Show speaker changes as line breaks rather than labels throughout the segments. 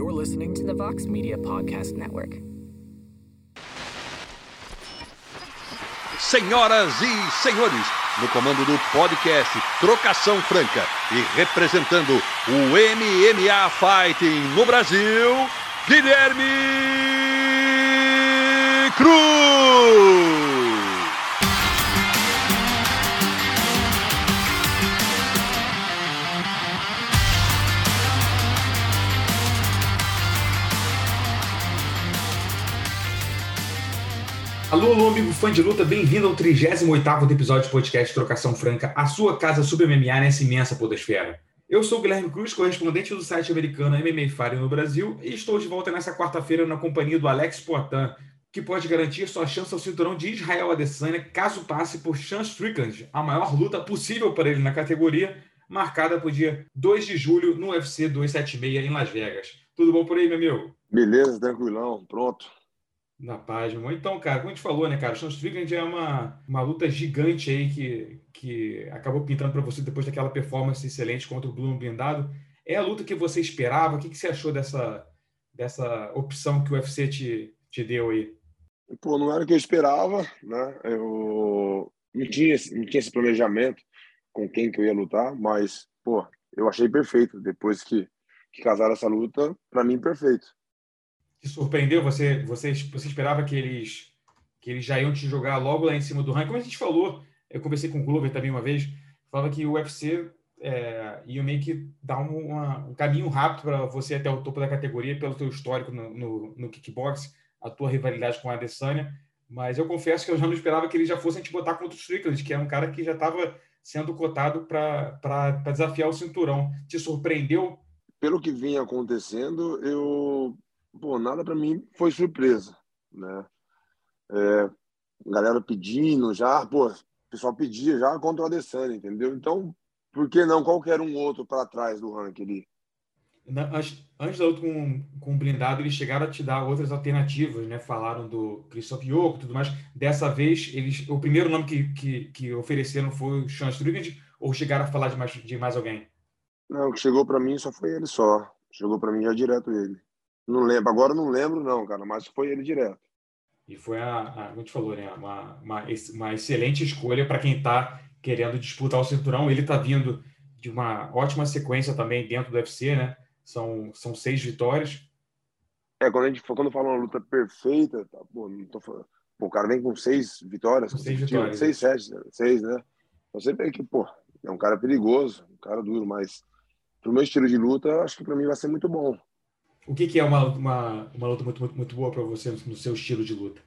You're listening to the Vox Media Podcast Network.
Senhoras e senhores, no comando do podcast Trocação Franca e representando o MMA Fighting no Brasil, Guilherme Cruz.
Alô, alô, amigo fã de luta, bem-vindo ao 38º episódio do podcast Trocação Franca, a sua casa sobre MMA nessa imensa podosfera. Eu sou o Guilherme Cruz, correspondente do site americano MMA Fire no Brasil, e estou de volta nessa quarta-feira na companhia do Alex Poitin, que pode garantir sua chance ao cinturão de Israel Adesanya caso passe por Sean Strickland, a maior luta possível para ele na categoria, marcada para o dia 2 de julho no UFC 276 em Las Vegas. Tudo bom por aí, meu amigo?
Beleza, tranquilão, pronto.
Na irmão. Então, cara, como a gente falou, né, cara, Sean Strickland é uma, uma luta gigante aí que, que acabou pintando para você depois daquela performance excelente contra o Bruno Blindado. É a luta que você esperava? O que, que você achou dessa, dessa opção que o UFC te, te deu aí?
Pô, não era o que eu esperava, né? Eu não tinha, não tinha esse planejamento com quem que eu ia lutar, mas, pô, eu achei perfeito. Depois que, que casaram essa luta, para mim, perfeito
surpreendeu? Você, você, você esperava que eles, que eles já iam te jogar logo lá em cima do ranking? Como a gente falou, eu conversei com o Glover também uma vez, falava que o UFC é, ia meio que dar um, uma, um caminho rápido para você até o topo da categoria pelo teu histórico no, no, no kickbox, a tua rivalidade com a Adesanya, mas eu confesso que eu já não esperava que eles já fossem te botar contra o Strickland, que é um cara que já estava sendo cotado para desafiar o cinturão. Te surpreendeu?
Pelo que vinha acontecendo, eu pô, nada para mim foi surpresa, né? É, galera pedindo já, pô, o pessoal pedia já contra o Adesanya, entendeu? Então, por que não qualquer um outro para trás do ranking ali?
Antes, antes da luta com, com o blindado, eles chegaram a te dar outras alternativas, né? Falaram do Christoph Yoko e tudo mais. Dessa vez, eles, o primeiro nome que, que, que ofereceram foi o Sean Strickland ou chegaram a falar de mais, de mais alguém?
Não, o que chegou para mim só foi ele só. Chegou para mim já direto ele. Não lembro, agora não lembro, não, cara, mas foi ele direto.
E foi a, a como te falou, né? Uma, uma, uma excelente escolha para quem está querendo disputar o cinturão. Ele está vindo de uma ótima sequência também dentro do UFC, né? São, são seis vitórias.
É, quando a gente quando fala uma luta perfeita, tá, pô, não tô falando. Pô, o cara vem com seis vitórias,
com seis vitórias,
seis, sete, seis, né? Você vê que, pô, é um cara perigoso, um cara duro, mas pro meu estilo de luta, acho que para mim vai ser muito bom.
O que, que é uma, uma, uma luta muito, muito, muito boa para você no seu estilo de luta?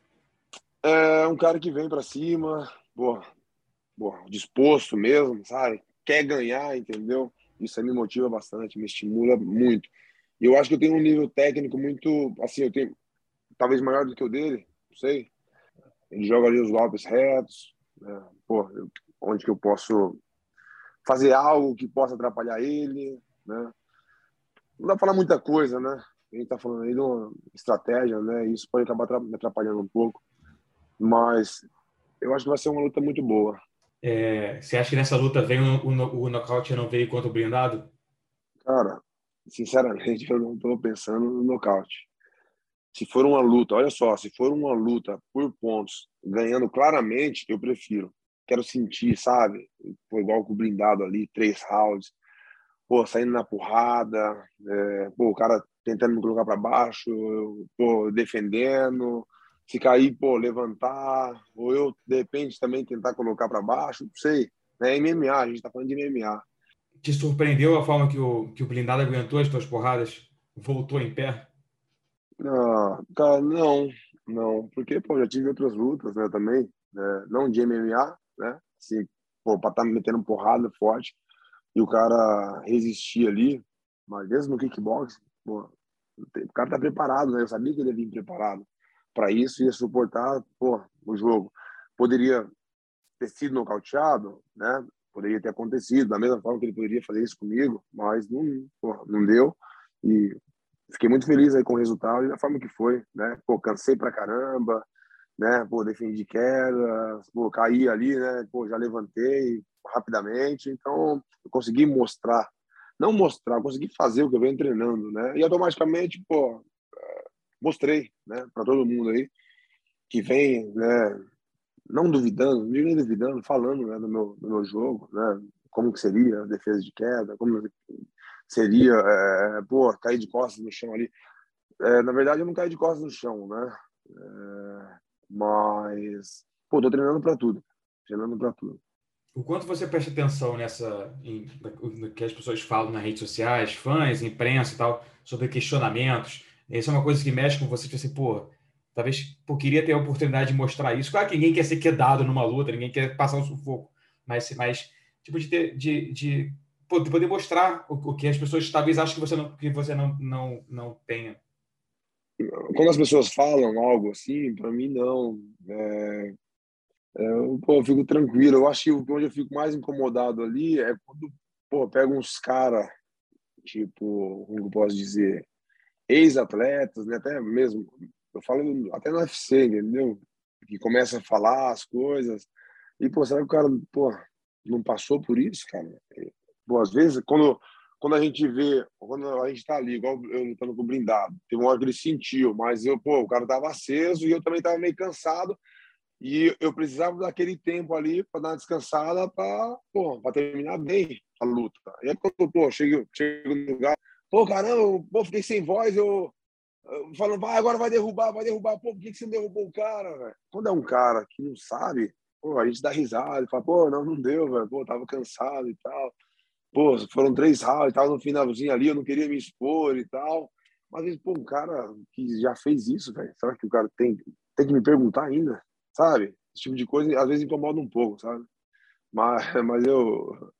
É um cara que vem para cima, boa, boa, disposto mesmo, sabe? Quer ganhar, entendeu? Isso me motiva bastante, me estimula muito. E eu acho que eu tenho um nível técnico muito, assim, eu tenho talvez maior do que o dele, não sei. Ele joga ali os golpes retos, Né? Pô, onde que eu posso fazer algo que possa atrapalhar ele, né? Não dá para falar muita coisa, né? A gente tá falando aí de uma estratégia, né? Isso pode acabar me atrapalhando um pouco, mas eu acho que vai ser uma luta muito boa.
É, você acha que nessa luta vem o, o, o nocaute não veio contra o blindado?
Cara, sinceramente, eu não estou pensando no nocaute. Se for uma luta, olha só, se for uma luta por pontos, ganhando claramente, eu prefiro. Quero sentir, sabe? Foi igual com o blindado ali, três rounds. Pô, saindo na porrada, é, pô, o cara tentando me colocar para baixo, pô, defendendo. Se cair, pô, levantar. Ou eu, de repente, também tentar colocar para baixo, não sei. É MMA, a gente tá falando de MMA.
Te surpreendeu a forma que o, que o blindado aguentou as tuas porradas? Voltou em pé?
Não, cara, não, não, porque pô, já tive outras lutas, né, também, né, não de MMA, né, assim, pô, para estar tá me metendo porrada forte e o cara resistir ali, mas mesmo no kickbox, pô, o cara tá preparado, né, eu sabia que ele ia vir preparado para isso, ia suportar, pô, o jogo. Poderia ter sido nocauteado, né, poderia ter acontecido, da mesma forma que ele poderia fazer isso comigo, mas não, pô, não deu e fiquei muito feliz aí com o resultado e da forma que foi, né? Pô, cansei pra caramba, né? Pô, defendi queda, pô, caí ali, né? Pô, já levantei rapidamente, então eu consegui mostrar, não mostrar, consegui fazer o que eu venho treinando, né? E automaticamente, pô, é, mostrei, né, para todo mundo aí que vem, né, não duvidando, nem duvidando, falando, né, do meu, do meu jogo, né, como que seria a defesa de queda, como seria, é, pô, cair de costas no chão ali. É, na verdade, eu não caí de costas no chão, né? É, mas, pô, tô treinando para tudo. Treinando para tudo.
O quanto você presta atenção nessa, em, no que as pessoas falam nas redes sociais, fãs, imprensa e tal, sobre questionamentos? Isso é uma coisa que mexe com você, tipo assim, pô, talvez pô, queria ter a oportunidade de mostrar isso. Claro que ninguém quer ser quedado numa luta, ninguém quer passar um sufoco, mas, mas tipo, de, ter, de, de poder mostrar o, o, que as pessoas talvez acham que você não que você não não, não tenha.
Quando as pessoas falam algo assim, para mim não. É, eu, pô, eu fico tranquilo. Eu acho que onde eu fico mais incomodado ali é quando pô, pega uns caras, tipo, como eu posso dizer, ex-atletas, né? até mesmo, eu falo até no UFC, entendeu? Que começa a falar as coisas. E, pô, será que o cara, pô, não passou por isso, cara? Bom, às vezes, quando, quando a gente vê, quando a gente está ali, igual eu lutando com o blindado, tem uma hora que ele sentiu, mas eu, pô, o cara tava aceso e eu também tava meio cansado. E eu precisava daquele tempo ali para dar uma descansada para terminar bem a luta. E aí, quando pô, chego, chego no lugar, pô, caramba, pô, fiquei sem voz, eu, eu falando, vai, agora vai derrubar, vai derrubar. Pô, por que, que você derrubou o cara, velho? Quando é um cara que não sabe, pô, a gente dá risada, fala, pô, não, não deu, velho, pô, tava cansado e tal pô, foram três rounds, tava no finalzinho ali, eu não queria me expor e tal. Mas, pô, um cara que já fez isso, velho, será que o cara tem, tem que me perguntar ainda? Sabe? Esse tipo de coisa, às vezes, incomoda um pouco, sabe? Mas, mas eu,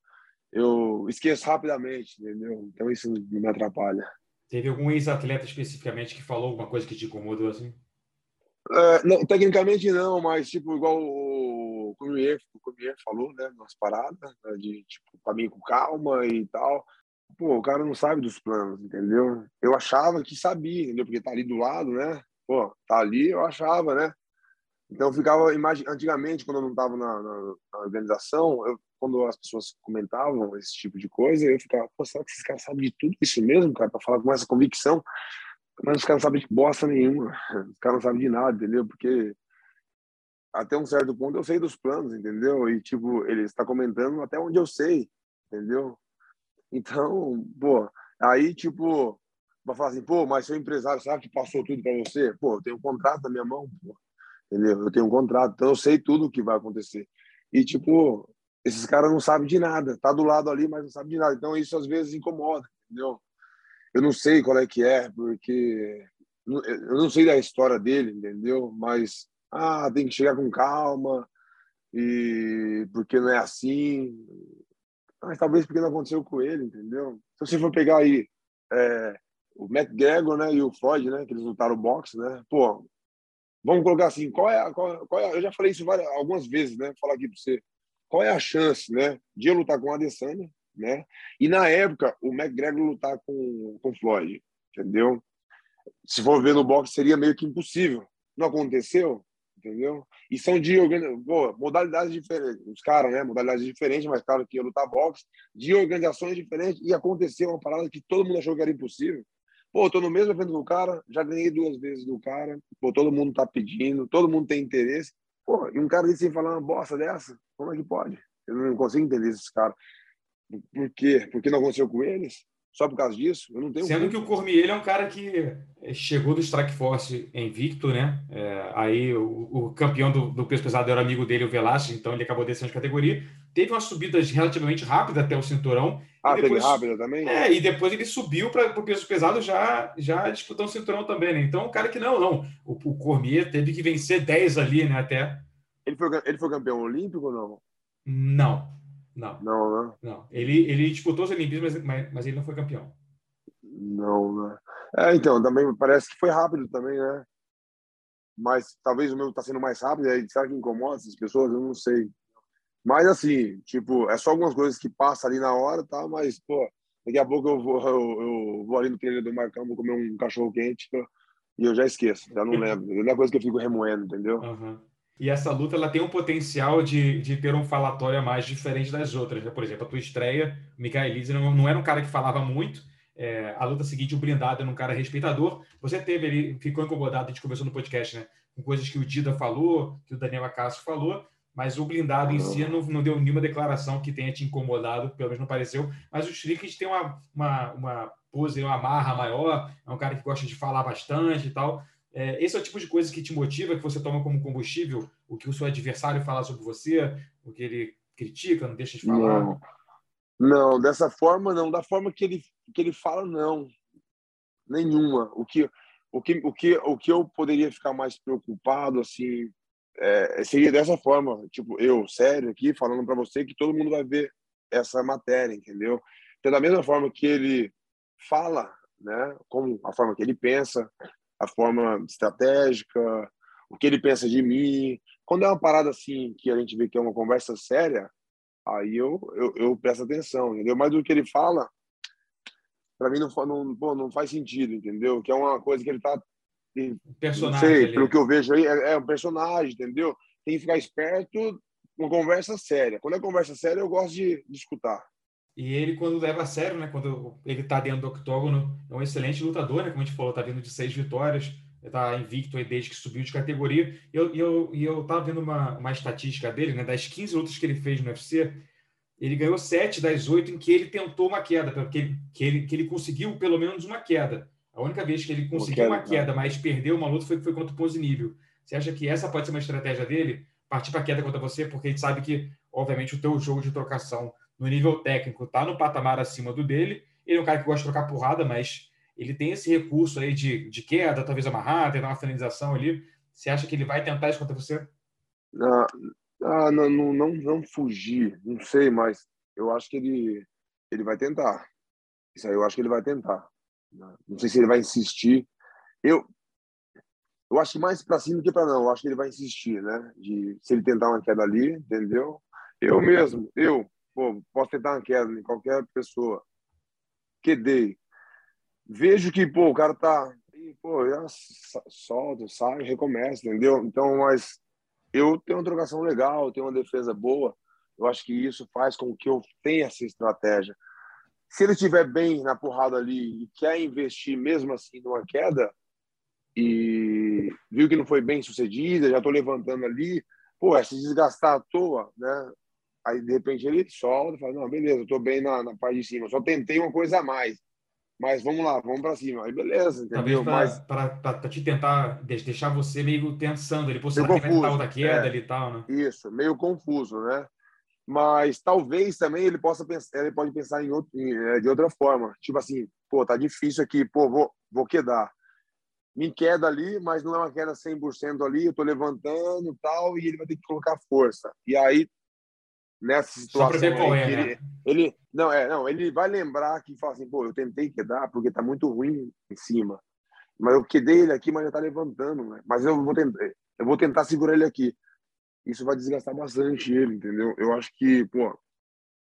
eu esqueço rapidamente, entendeu? Então, isso não me atrapalha.
Teve algum ex-atleta especificamente que falou alguma coisa que te incomodou, assim?
É, não, tecnicamente não, mas, tipo, igual o Cormier, o Cormier falou, né, nas paradas, né, de, tipo, pra mim com calma e tal. Pô, o cara não sabe dos planos, entendeu? Eu achava que sabia, entendeu? Porque tá ali do lado, né? Pô, tá ali, eu achava, né? Então eu ficava, antigamente, quando eu não estava na, na, na, organização, eu, quando as pessoas comentavam esse tipo de coisa, eu ficava, pô, será que esses caras sabem de tudo isso mesmo, cara, para falar com essa convicção? Mas os caras não sabem de bosta nenhuma, os caras não sabem de nada, entendeu? Porque até um certo ponto eu sei dos planos, entendeu? E tipo, ele está comentando até onde eu sei, entendeu? Então, pô, aí tipo, vai falar assim, pô, mas seu empresário sabe que passou tudo para você? Pô, eu tenho um contrato na minha mão, pô, entendeu? Eu tenho um contrato, então eu sei tudo o que vai acontecer. E tipo, esses caras não sabem de nada, tá do lado ali, mas não sabe de nada. Então isso às vezes incomoda, entendeu? Eu não sei qual é que é, porque eu não sei da história dele, entendeu? Mas ah, tem que chegar com calma, e porque não é assim. Mas talvez porque não aconteceu com ele, entendeu? Se você for pegar aí é, o Matt né, e o Floyd, né, que eles lutaram boxe, né? Pô, vamos colocar assim, qual é, a, qual, qual é eu já falei isso várias, algumas vezes, né? Falar aqui para você. Qual é a chance, né, de eu lutar com o Adesanya, né? E na época o McGregor lutar com com Floyd, entendeu? Se for ver no boxe seria meio que impossível. Não aconteceu, entendeu? E são de pô, modalidades diferentes, os caras, né? Modalidades diferentes, mas claro que ia lutar boxe, de organizações diferentes, e aconteceu uma parada que todo mundo achou que era impossível. Pô, tô no mesmo evento do cara, já ganhei duas vezes do cara, pô, todo mundo tá pedindo, todo mundo tem interesse. Pô, e um cara desse sem falar uma bosta dessa, como é que pode? Eu não consigo entender esses caras. Por quê? Porque não aconteceu com eles? só por causa disso? Eu não tenho.
Sendo que o Cormier é um cara que é, chegou do Strike Force invicto, né? É, aí o, o, campeão do, do peso pesado era amigo dele, o Velasquez, então ele acabou descendo de categoria. Teve uma subida relativamente rápida até o cinturão.
Ah, depois, teve rápida também?
É, e depois ele subiu para o peso pesado já, já disputando o cinturão também, né? Então, o cara que não, não. O, o Cormier teve que vencer 10 ali, né? Até.
Ele foi, ele foi campeão olímpico ou não?
Não. Não.
Não, né?
Não. Ele, ele disputou as Olimpíadas, mas, mas, mas ele não foi campeão.
Não, né? É, então, também parece que foi rápido também, né? Mas talvez o meu está sendo mais rápido, aí será que incomoda essas pessoas? Eu não sei. Mas assim, tipo, é só algumas coisas que passam ali na hora, tá? Mas, pô, daqui a pouco eu vou, eu, eu vou ali no treino do Marcão, vou comer um cachorro quente e eu já esqueço, já não lembro. Não é coisa que eu fico remoendo, entendeu?
Uhum. E essa luta ela tem um potencial de, de ter um falatório a mais diferente das outras. Né? Por exemplo, a tua estreia, o Mikael Elise não, não era um cara que falava muito. É, a luta seguinte, o blindado era um cara respeitador. Você teve ele, ficou incomodado, a gente conversou no podcast, né? Com coisas que o Dida falou, que o Daniel Acácio falou, mas o blindado em si não, não deu nenhuma declaração que tenha te incomodado, pelo menos não pareceu. Mas o Strickland tem uma, uma, uma pose, uma marra maior, é um cara que gosta de falar bastante e tal. É, esse é o tipo de coisa que te motiva, que você toma como combustível, o que o seu adversário fala sobre você, o que ele critica, não deixa de falar?
Não, não dessa forma não. Da forma que ele, que ele fala, não. Nenhuma. O que, o, que, o, que, o que eu poderia ficar mais preocupado, assim, é, seria dessa forma. Tipo, eu, sério, aqui, falando para você que todo mundo vai ver essa matéria, entendeu? Então, da mesma forma que ele fala, né, como a forma que ele pensa, a forma estratégica, o que ele pensa de mim. Quando é uma parada assim, que a gente vê que é uma conversa séria, aí eu, eu, eu presto atenção, entendeu? Mas do que ele fala, para mim não, não, pô, não faz sentido, entendeu? Que é uma coisa que ele tá.
Personagem.
Não sei, pelo que eu vejo aí, é, é um personagem, entendeu? Tem que ficar esperto, uma conversa séria. Quando é conversa séria, eu gosto de, de escutar.
E ele, quando leva a sério, né? Quando ele está dentro do octógono, é um excelente lutador, né? Como a gente falou, tá vindo de seis vitórias, está invicto aí desde que subiu de categoria. E eu, eu, eu tava vendo uma, uma estatística dele, né? Das 15 lutas que ele fez no UFC, ele ganhou sete das oito em que ele tentou uma queda, porque que ele, que ele conseguiu pelo menos uma queda. A única vez que ele conseguiu uma queda, mas perdeu uma luta foi, foi contra o Ponzinibbio. Você acha que essa pode ser uma estratégia dele? Partir para a queda contra você, porque gente sabe que, obviamente, o teu jogo de trocação no nível técnico, está no patamar acima do dele. Ele é um cara que gosta de trocar porrada, mas ele tem esse recurso aí de, de queda, talvez amarrar, tentar uma finalização ali. Você acha que ele vai tentar isso contra você?
Ah, ah, não, não, não, não fugir, não sei, mas eu acho que ele, ele vai tentar. Isso aí eu acho que ele vai tentar. Não sei se ele vai insistir. Eu, eu acho que mais para cima do que para não. Eu acho que ele vai insistir, né? De se ele tentar uma queda ali, entendeu? Eu mesmo, eu pô, posso tentar uma queda em qualquer pessoa. Quedei. Vejo que, pô, o cara tá. Pô, já solta, sai, recomeça, entendeu? Então, mas eu tenho uma trocação legal, tenho uma defesa boa. Eu acho que isso faz com que eu tenha essa estratégia. Se ele estiver bem na porrada ali e quer investir mesmo assim numa queda e viu que não foi bem sucedida, já estou levantando ali, pô, é se desgastar à toa, né? Aí, de repente, ele solta e fala: Não, beleza, tô bem na, na parte de cima, só tentei uma coisa a mais. Mas vamos lá, vamos para cima. Aí, beleza, entendeu?
Talvez para te tentar deixar você meio pensando, ele, pô, será que vai tentar outra queda é, ali e tal, né?
Isso, meio confuso, né? Mas talvez também ele possa pensar, ele pode pensar em outro, é, de outra forma. Tipo assim, pô, tá difícil aqui, pô, vou, vou quedar. Me queda ali, mas não é uma queda 100% ali, eu tô levantando tal, e ele vai ter que colocar força. E aí nessa situação. Só
ver qual é,
ele,
né?
ele, não, é, não, ele vai lembrar que fala assim, pô, eu tentei quedar porque tá muito ruim em cima. Mas eu quedei ele aqui, mas já tá levantando, né? Mas eu vou tentar, eu vou tentar segurar ele aqui. Isso vai desgastar bastante ele, entendeu? Eu acho que, pô,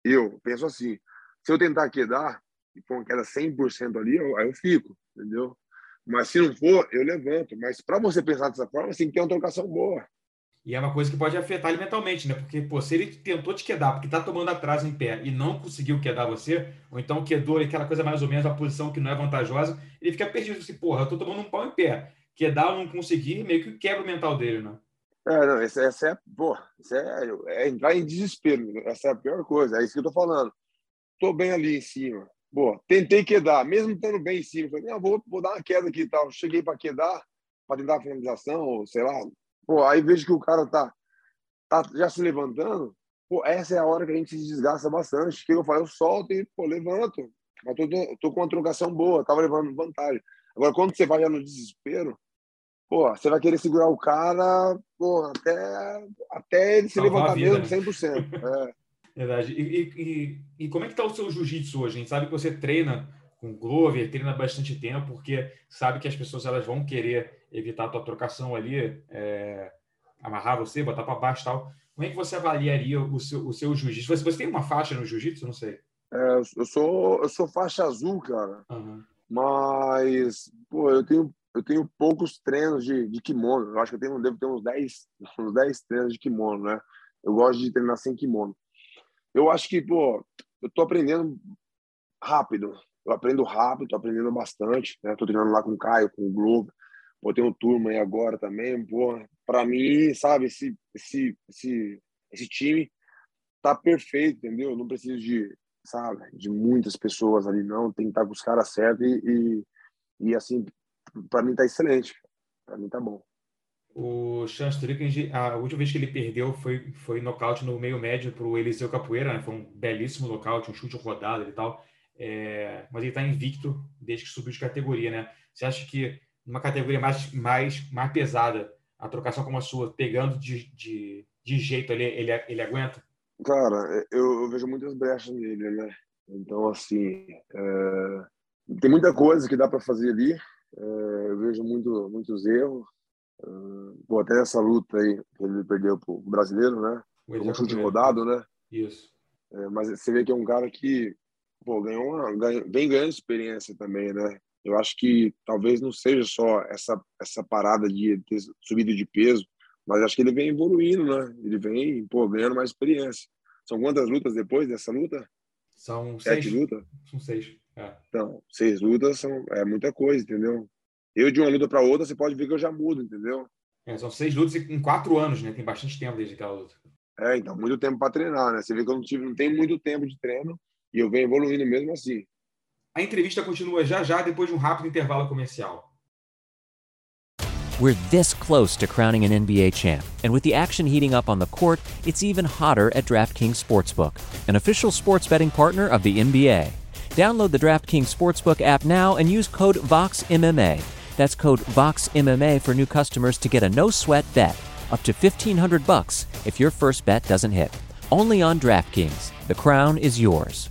eu penso assim, se eu tentar quedar e for uma queda 100% ali, eu, aí eu fico, entendeu? Mas se não for, eu levanto. Mas para você pensar dessa forma, você tem que ter uma trocação boa.
E é uma coisa que pode afetar ele mentalmente, né? Porque, pô, se ele tentou te quedar porque tá tomando atraso em pé e não conseguiu quedar você, ou então quedou aquela coisa mais ou menos, a posição que não é vantajosa, ele fica perdido. Assim, porra, eu tô tomando um pau em pé. Quedar ou não conseguir, meio que quebra o mental dele, né?
É, não, essa, essa é, pô, isso é, entrar em desespero. Essa é a pior coisa. É isso que eu tô falando. Tô bem ali em cima. Pô, tentei quedar, mesmo estando bem em cima. Falei, não, vou, vou dar uma queda aqui e tal. Cheguei para quedar, para tentar a finalização, ou sei lá, Pô, aí vejo que o cara tá, tá já se levantando. Pô, essa é a hora que a gente se desgasta bastante. O que eu faço? Eu solto e, pô, levanto. Mas tô, tô com uma trocação boa, tava levando vantagem. Agora, quando você vai já no desespero, pô, você vai querer segurar o cara pô, até, até ele se levantar mesmo 100%. Né? É.
Verdade. E, e, e, como é que tá o seu jiu-jitsu hoje? A gente sabe que você treina com o Glover, treina bastante tempo, porque sabe que as pessoas elas vão querer evitar a tua trocação ali, é, amarrar você, botar para baixo e tal. Como é que você avaliaria o seu, o seu jiu-jitsu? Você, você tem uma faixa no jiu-jitsu? Não sei.
É, eu, sou, eu sou faixa azul, cara. Uhum. Mas, pô, eu tenho, eu tenho poucos treinos de, de kimono. Eu acho que eu tenho, devo ter uns 10, uns 10 treinos de kimono, né? Eu gosto de treinar sem kimono. Eu acho que, pô, eu tô aprendendo rápido eu aprendo rápido, tô aprendendo bastante, né? Tô treinando lá com o Caio, com o Globo, botei um turma aí agora também, pô, para mim, sabe, esse, esse, esse, esse time tá perfeito, entendeu? não preciso de, sabe, de muitas pessoas ali, não, tem que estar com os caras certos e, e, e assim, para mim tá excelente, para mim tá bom.
O Sean Strickland, a última vez que ele perdeu foi, foi nocaute no meio médio para o Eliseu Capoeira, né? foi um belíssimo nocaute, um chute rodado e tal. É, mas ele está invicto desde que subiu de categoria, né? Você acha que numa categoria mais, mais, mais pesada, a trocação como a sua, pegando de, de, de jeito ali, ele, ele aguenta?
Cara, eu, eu vejo muitas brechas nele, né? Então, assim, é, tem muita coisa que dá para fazer ali. É, eu vejo muito, muitos erros. É, até essa luta aí que ele perdeu pro brasileiro, né? Um chute rodado, né?
Isso.
É, mas você vê que é um cara que pô, ganhou uma, vem ganhando experiência também, né? Eu acho que talvez não seja só essa essa parada de ter subido de peso, mas acho que ele vem evoluindo, né? Ele vem, pô, ganhando mais experiência. São quantas lutas depois dessa luta?
São
Sete
seis.
lutas?
São seis. É.
Então, seis lutas são, é muita coisa, entendeu? Eu, de uma luta para outra, você pode ver que eu já mudo, entendeu?
É, são seis lutas em quatro anos, né? Tem bastante tempo desde aquela luta.
É, então, muito tempo para treinar, né? Você vê que eu não, tive, não tenho muito tempo de treino, e eu venho evoluindo mesmo assim.
A entrevista continua já já depois de um rápido intervalo comercial.
We're this close to crowning an NBA champ, and with the action heating up on the court, it's even hotter at DraftKings Sportsbook, an official sports betting partner of the NBA. Download the DraftKings Sportsbook app now and use code VOXMMA. That's code VOXMMA for new customers to get a no-sweat bet up to 1500 bucks if your first bet doesn't hit. Only on DraftKings. The crown is yours.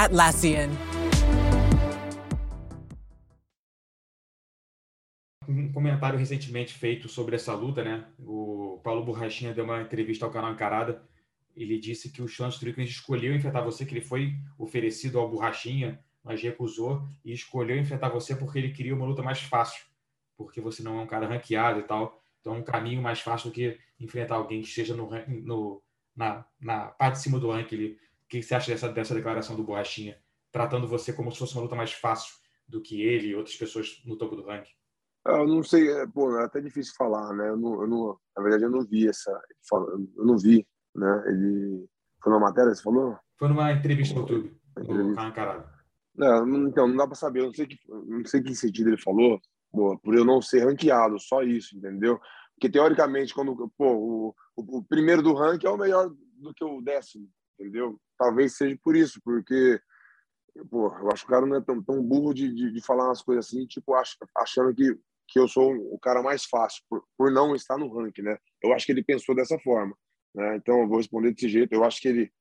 Atlassian.
Um comentário recentemente feito sobre essa luta, né? O Paulo Borrachinha deu uma entrevista ao canal Encarada. Ele disse que o Sean Strickland escolheu enfrentar você, que ele foi oferecido ao Borrachinha, mas recusou e escolheu enfrentar você porque ele queria uma luta mais fácil, porque você não é um cara ranqueado e tal. Então, um caminho mais fácil do que enfrentar alguém que esteja no, no na, na parte de cima do ranking. Que você acha dessa, dessa declaração do Borrachinha, tratando você como se fosse uma luta mais fácil do que ele e outras pessoas no topo do ranking?
Eu não sei, é, pô, é até difícil falar, né? Eu não, eu não, na verdade, eu não vi essa, eu não vi, né? Ele foi numa matéria, você falou?
Foi numa entrevista no YouTube, canal
Não, então não dá para saber, eu não sei que, não sei que sentido ele falou, pô, por eu não ser ranqueado, só isso, entendeu? Porque teoricamente, quando pô, o, o, o primeiro do ranking é o melhor do que o décimo, entendeu? Talvez seja por isso, porque pô, eu acho que o cara não é tão, tão burro de, de, de falar umas coisas assim, tipo, ach, achando que, que eu sou o cara mais fácil, por, por não estar no ranking, né? Eu acho que ele pensou dessa forma, né? Então, eu vou responder desse jeito. Eu acho que ele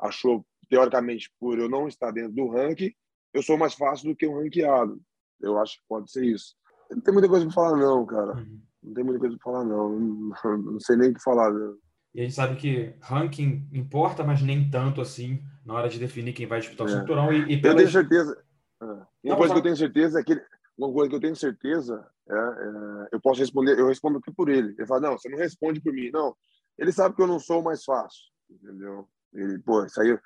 achou, teoricamente, por eu não estar dentro do ranking, eu sou mais fácil do que um ranqueado. Eu acho que pode ser isso. Não tem muita coisa para falar, não, cara. Uhum. Não tem muita coisa para falar, não. não. Não sei nem o que falar. Né?
E a gente sabe que ranking importa, mas nem tanto assim na hora de definir quem vai disputar o é. cinturão. E, e
pelas... Eu tenho certeza. É. Uma não, coisa que eu tenho certeza é que uma coisa que eu tenho certeza é, é, eu posso responder, eu respondo aqui por ele. Ele fala, não, você não responde por mim, não. Ele sabe que eu não sou o mais fácil, entendeu? Ele, pô, isso aí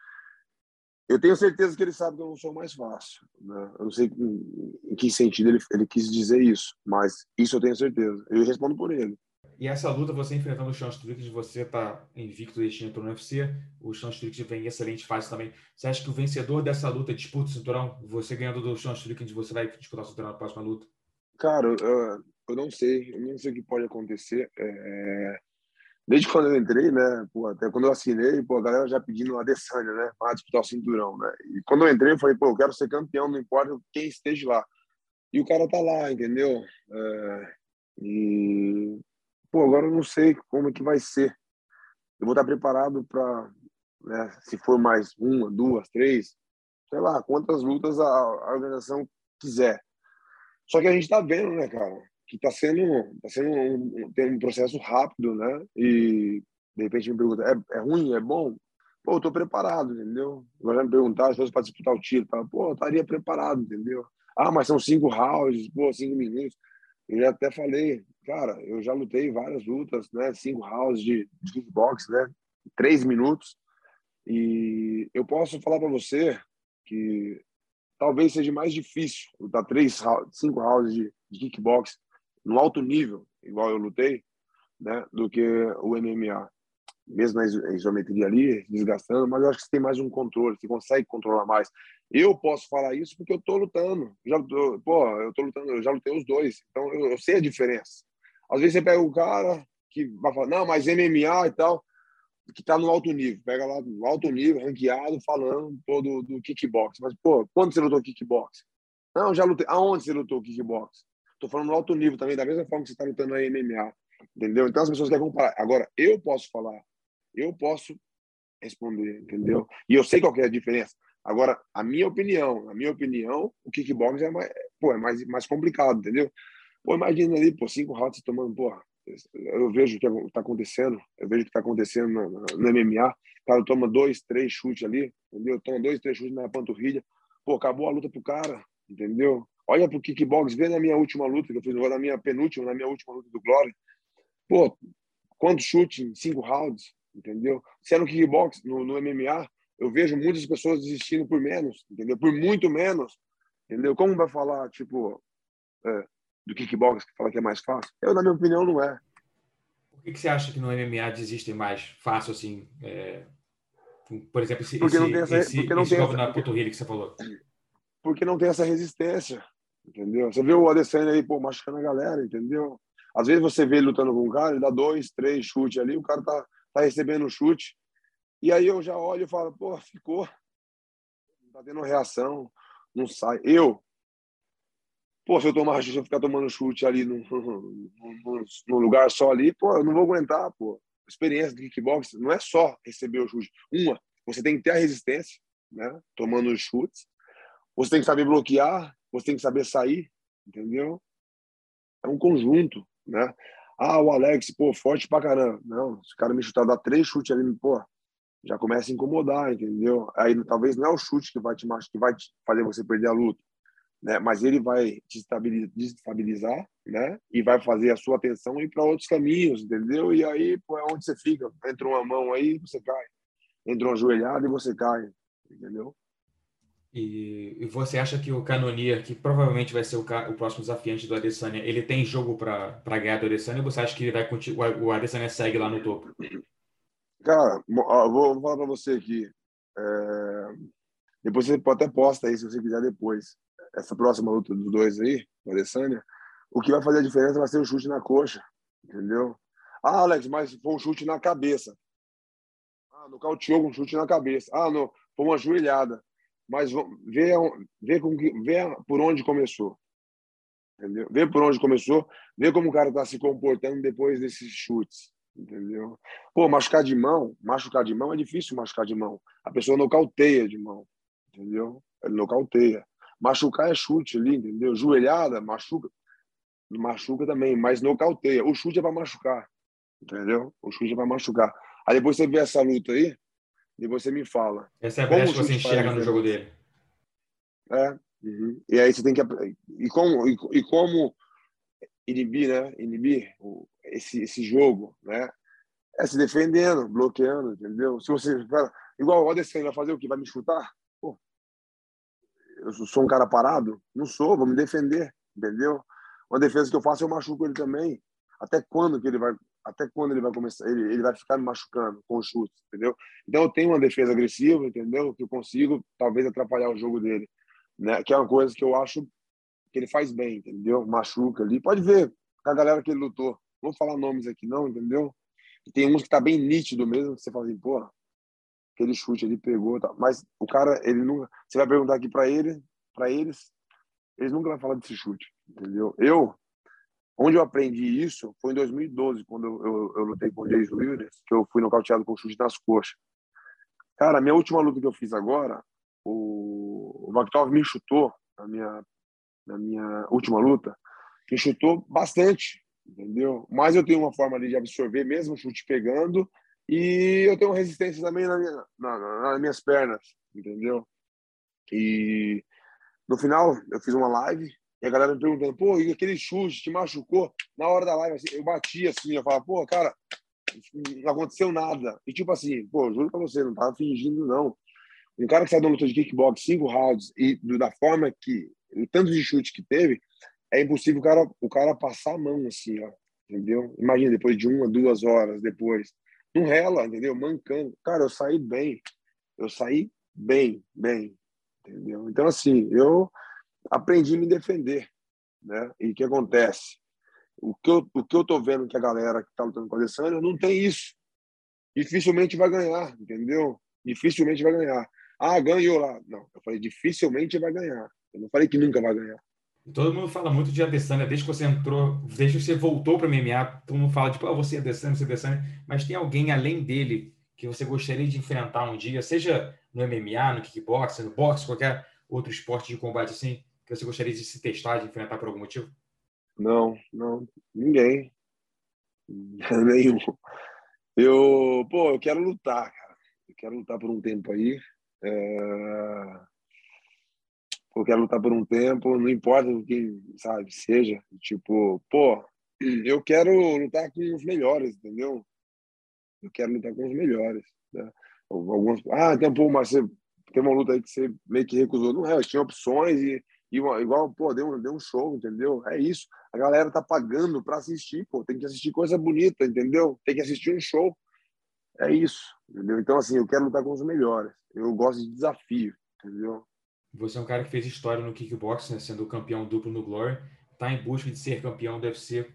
eu tenho certeza que ele sabe que eu não sou mais fácil. Né? Eu não sei em, em que sentido ele, ele quis dizer isso, mas isso eu tenho certeza. Eu respondo por ele.
E essa luta, você enfrentando o Sean Strickland, você está invicto desde entrou no UFC, o Sean Strickland vem em excelente fase também. Você acha que o vencedor dessa luta disputa o cinturão? Você ganhando do Sean Strickland, você vai disputar o cinturão na próxima luta?
Cara, eu, eu não sei. Eu não sei o que pode acontecer. É desde quando eu entrei, né, pô, até quando eu assinei, pô, a galera já pedindo a Adesanya, né, para disputar o cinturão, né, e quando eu entrei eu falei, pô, eu quero ser campeão, não importa quem esteja lá, e o cara tá lá, entendeu, é, e, pô, agora eu não sei como é que vai ser, eu vou estar preparado para, né, se for mais uma, duas, três, sei lá, quantas lutas a, a organização quiser, só que a gente tá vendo, né, cara, que está sendo, tá sendo um, tem um processo rápido, né? E de repente me pergunta, é, é ruim, é bom? Pô, eu tô preparado, entendeu? Agora me perguntar se fosse para disputar o tá? pô, eu estaria preparado, entendeu? Ah, mas são cinco rounds, pô, cinco minutos. Eu até falei, cara, eu já lutei várias lutas, né? Cinco rounds de, de kickbox, né? Três minutos. E eu posso falar para você que talvez seja mais difícil lutar três, cinco rounds de, de kickbox no alto nível, igual eu lutei, né, do que o MMA. Mesmo na isometria ali, desgastando, mas eu acho que você tem mais um controle, você consegue controlar mais. Eu posso falar isso porque eu tô lutando. Já tô, pô, eu tô lutando, eu já lutei os dois, então eu, eu sei a diferença. Às vezes você pega o cara que vai falar, não, mas MMA e tal, que tá no alto nível, pega lá no alto nível, ranqueado, falando pô, do, do kickbox. Mas, pô, quando você lutou kickbox? Não, já lutei. Aonde você lutou kickbox? Estou falando no alto nível também, da mesma forma que você está lutando na MMA. Entendeu? Então as pessoas querem comparar. Agora, eu posso falar, eu posso responder, entendeu? E eu sei qual é a diferença. Agora, a minha opinião, a minha opinião, o kickbox é mais, pô, é mais, mais complicado, entendeu? Pô, imagina ali, pô, cinco rounds tomando, porra, eu vejo o que está acontecendo, eu vejo o que está acontecendo no, MMA, o cara toma dois, três chutes ali, entendeu? Toma dois, três chutes na panturrilha, pô, acabou a luta pro cara, entendeu? Olha pro kickbox, vê na minha última luta, que eu fiz na minha penúltima, na minha última luta do Glória. Pô, quanto chute em cinco rounds, entendeu? Se é no kickbox, no, no MMA, eu vejo muitas pessoas desistindo por menos, entendeu? Por muito menos, entendeu? Como vai falar, tipo, é, do kickbox, que fala que é mais fácil? Eu, na minha opinião, não é.
que, que você acha que no MMA desistem mais fácil, assim? É, por exemplo, esse,
porque não tem essa,
esse,
porque não
esse
tem essa,
na Panturrilha que você falou?
Porque não tem essa resistência, entendeu? Você vê o Adesanya aí, pô, machucando a galera, entendeu? Às vezes você vê ele lutando com um cara, ele dá dois, três chutes ali, o cara tá, tá recebendo um chute, e aí eu já olho e falo, pô, ficou. Não tá tendo reação, não sai. Eu, pô, se eu tomar se eu ficar tomando chute ali num, num, num, lugar só ali, pô, eu não vou aguentar, pô. Experiência do kickbox não é só receber o chute. Uma, você tem que ter a resistência, né? Tomando os chutes. Você tem que saber bloquear, você tem que saber sair, entendeu? É um conjunto, né? Ah, o Alex, pô, forte pra caramba. Não, se o cara me chutar, dar três chutes ali, pô, já começa a incomodar, entendeu? Aí talvez não é o chute que vai te que vai te fazer você perder a luta, né? Mas ele vai te desestabilizar, né? E vai fazer a sua atenção ir para outros caminhos, entendeu? E aí, pô, é onde você fica. Entra uma mão aí, você cai. Entra uma joelhada e você cai, entendeu?
E, e, você acha que o Canonier, que provavelmente vai ser o, o próximo desafiante do Adesanya, ele tem jogo para ganhar do Adesanya ou você acha que ele vai o Adesanya segue lá no topo?
Cara, vou, falar para você aqui. É... Depois você pode até posta aí, se você quiser depois. Essa próxima luta dos dois aí, o Adesanya, o que vai fazer a diferença vai ser o chute na coxa, entendeu? Ah, Alex, mas foi um chute na cabeça. Ah, nocauteou com um chute na cabeça. Ah, não, foi uma joelhada mas vê, vê, com que, vê por onde começou. Entendeu? Vê por onde começou, vê como o cara está se comportando depois desses chutes. Entendeu? Pô, machucar de mão, machucar de mão é difícil machucar de mão. A pessoa nocauteia de mão. Entendeu? Ele nocauteia. Machucar é chute ali, entendeu? Joelhada, machuca. Machuca também, mas nocauteia. O chute é para machucar. Entendeu? O chute é para machucar. Aí depois você vê essa luta aí, e você me fala.
Essa é a brecha que você enxerga no jogo dele.
É. Uhum. E aí você tem que. E como, e, e como inibir, né? Inibir o, esse, esse jogo, né? É se defendendo, bloqueando, entendeu? Se você. Igual o Odessa vai fazer o que? Vai me chutar? Pô, eu sou um cara parado? Não sou, vou me defender, entendeu? Uma defesa que eu faço, eu machuco ele também. Até quando que ele vai até quando ele vai começar, ele, ele vai ficar me machucando com chutes, entendeu? Então eu tenho uma defesa agressiva, entendeu? Que eu consigo talvez atrapalhar o jogo dele, né? Que é uma coisa que eu acho que ele faz bem, entendeu? Machuca ali. Pode ver a galera que ele lutou. Não vou falar nomes aqui não, entendeu? E tem uns que tá bem nítido mesmo, que você fala assim, pô, aquele chute ele pegou, tá. mas o cara, ele nunca, você vai perguntar aqui para ele, para eles, eles nunca vão falar desse chute, entendeu? Eu Onde eu aprendi isso foi em 2012, quando eu, eu, eu lutei com o Jason Williams, que eu fui nocauteado com chute nas coxas. Cara, a minha última luta que eu fiz agora, o, o me chutou na minha, na minha última luta, me chutou bastante, entendeu? Mas eu tenho uma forma ali de absorver, mesmo o chute pegando, e eu tenho resistência também na minha, na, nas minhas pernas, entendeu? E no final, eu fiz uma live e a galera me perguntando, pô, e aquele chute te machucou? Na hora da live, assim, eu bati assim, eu falava, pô, cara, não aconteceu nada. E tipo assim, pô, juro pra você, não tava fingindo, não. Um cara que sai da luta de kickbox cinco rounds e da forma que, o tanto de chute que teve, é impossível o cara, o cara passar a mão assim, ó. Entendeu? Imagina, depois de uma, duas horas depois. Não rela, entendeu? Mancando. Cara, eu saí bem. Eu saí bem, bem. Entendeu? Então, assim, eu aprendi a me defender. Né? E o que acontece? O que eu, o que eu vendo que a galera que está lutando com a Alessandra não tem isso. Dificilmente vai ganhar, entendeu? Dificilmente vai ganhar. Ah, ganhou lá. Não, eu falei dificilmente vai ganhar. Eu não falei que nunca vai ganhar.
Todo mundo fala muito de Adesanya, desde que você entrou, desde que você voltou para o MMA, todo mundo fala, tipo, ah, você é Adesanya, você é Adesanya, mas tem alguém além dele que você gostaria de enfrentar um dia, seja no MMA, no kickboxing, no boxe, qualquer outro esporte de combate assim, que você gostaria de se testar, de enfrentar por algum motivo?
Não, não, ninguém. Nenhum. Eu, pô, eu quero lutar, cara. Eu quero lutar por um tempo aí. É... Eu quero lutar por um tempo, não importa quem, sabe, seja. Tipo, pô, eu quero lutar com os melhores, entendeu? Eu quero lutar com os melhores. Né? Alguns, ah, tem, pô, mas você tem uma luta aí que você meio que recusou. Não é, eu tinha opções e igual, pô, deu, um, deu um show, entendeu? É isso. A galera tá pagando para assistir, pô. Tem que assistir coisa bonita, entendeu? Tem que assistir um show. É isso, entendeu? Então, assim, eu quero lutar com os melhores. Eu gosto de desafio, entendeu?
Você é um cara que fez história no kickboxing, né, sendo campeão duplo no Glory, tá em busca de ser campeão do UFC.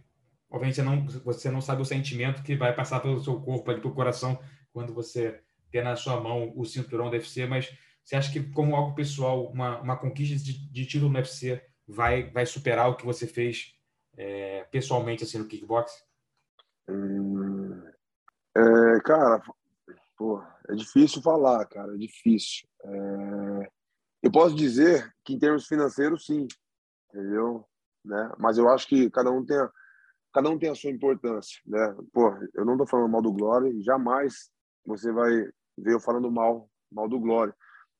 Obviamente, você não, você não sabe o sentimento que vai passar pelo seu corpo, ali, pelo coração, quando você ter na sua mão o cinturão do UFC, mas você acha que, como algo pessoal, uma, uma conquista de, de título no UFC vai, vai superar o que você fez é, pessoalmente assim, no kickboxing?
Hum, é, cara, pô, é difícil falar, cara, é difícil. É, eu posso dizer que, em termos financeiros, sim, entendeu? Né? Mas eu acho que cada um tem a, cada um tem a sua importância, né? Pô, eu não tô falando mal do Glória, jamais você vai ver eu falando mal, mal do Glória.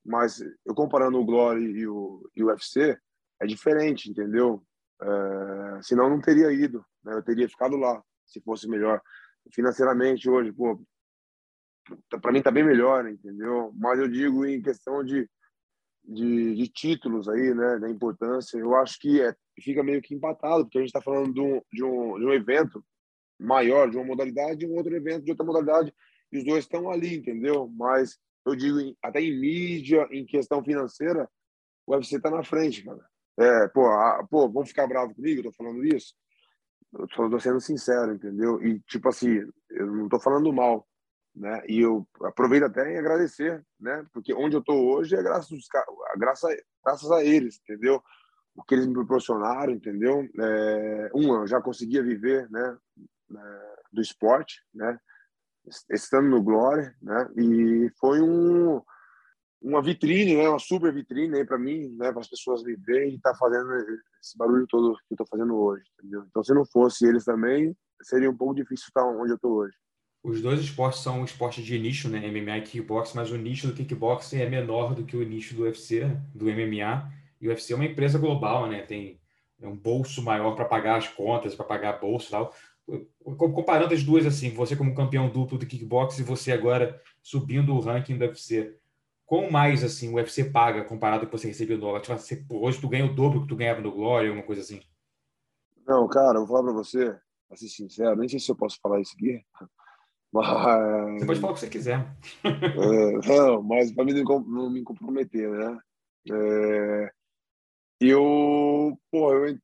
Mas eu comparando o Glory e o, e o UFC, é diferente, entendeu? É, senão não teria ido, né? eu teria ficado lá, se fosse melhor. Financeiramente, hoje, pô, para mim tá bem melhor, entendeu? Mas eu digo em questão de, de, de, títulos aí, né, da importância, eu acho que é, fica meio que empatado, porque a gente está falando de um, de, um, de um evento maior, de uma modalidade, e um outro evento de outra modalidade, e os dois estão ali, entendeu? Mas eu digo em, até em mídia, em questão financeira, o UFC está na frente, cara. É, pô, a, pô, vão ficar bravos comigo, eu tô falando isso? Eu tô, tô, sendo sincero, entendeu? E, tipo assim, eu não tô falando mal, né? E eu aproveito até em agradecer, né? Porque onde eu tô hoje é graças, graças, graças a eles, entendeu? O que eles me proporcionaram, entendeu? É, um, eu já conseguia viver, né? É, do esporte, né? Estando no Glória, né? E foi um uma vitrine, né? Uma super vitrine aí para mim, né? Para as pessoas me verem e tá fazendo esse barulho todo que eu tô fazendo hoje, entendeu? Então, se não fosse eles também, seria um pouco difícil estar onde eu tô hoje.
Os dois esportes são esportes de nicho, né? MMA e kickbox, mas o nicho do kickboxing é menor do que o nicho do UFC, do MMA. E o UFC é uma empresa global, né? Tem um bolso maior para pagar as contas, para pagar bolso e tal comparando as duas assim, você como campeão duplo do kickbox e você agora subindo o ranking do UFC, qual mais assim o UFC paga comparado com o que você recebeu no dólar? Tipo, você, hoje tu ganha o dobro que tu ganhava no Glória, alguma coisa assim?
Não, cara, eu vou falar para você, pra ser sincero, nem sei se eu posso falar isso aqui, mas...
Você pode falar o que você quiser.
é, não, mas para mim não me comprometer, né? É, eu, pô, eu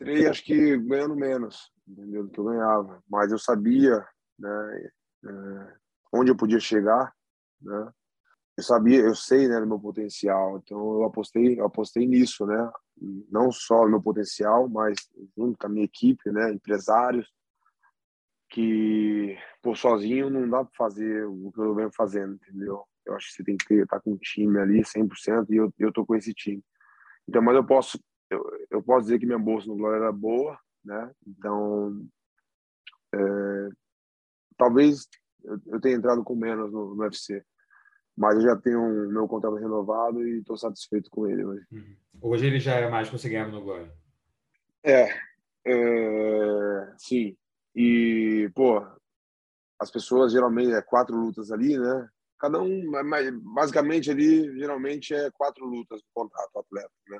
entrei acho que ganhando menos, entendeu? Do que eu ganhava. Mas eu sabia, né, é, onde eu podia chegar, né? Eu sabia, eu sei, né, do meu potencial. Então eu apostei, eu apostei nisso, né? Não só no meu potencial, mas junto com a minha equipe, né, empresários que por sozinho não dá para fazer o que eu venho fazendo, entendeu? Eu acho que você tem que estar tá com um time ali 100% e eu eu tô com esse time. Então, mas eu posso eu, eu posso dizer que minha bolsa no Glória era boa, né? Então, é, talvez eu, tenha entrado com menos no, no, UFC, mas eu já tenho um, meu contrato renovado e estou satisfeito com ele hoje.
Uhum. Hoje ele já é mais que você ganhava no Glória.
É, é, sim. E, pô, as pessoas geralmente é quatro lutas ali, né? Cada um, basicamente ali, geralmente é quatro lutas no contrato atleta, né?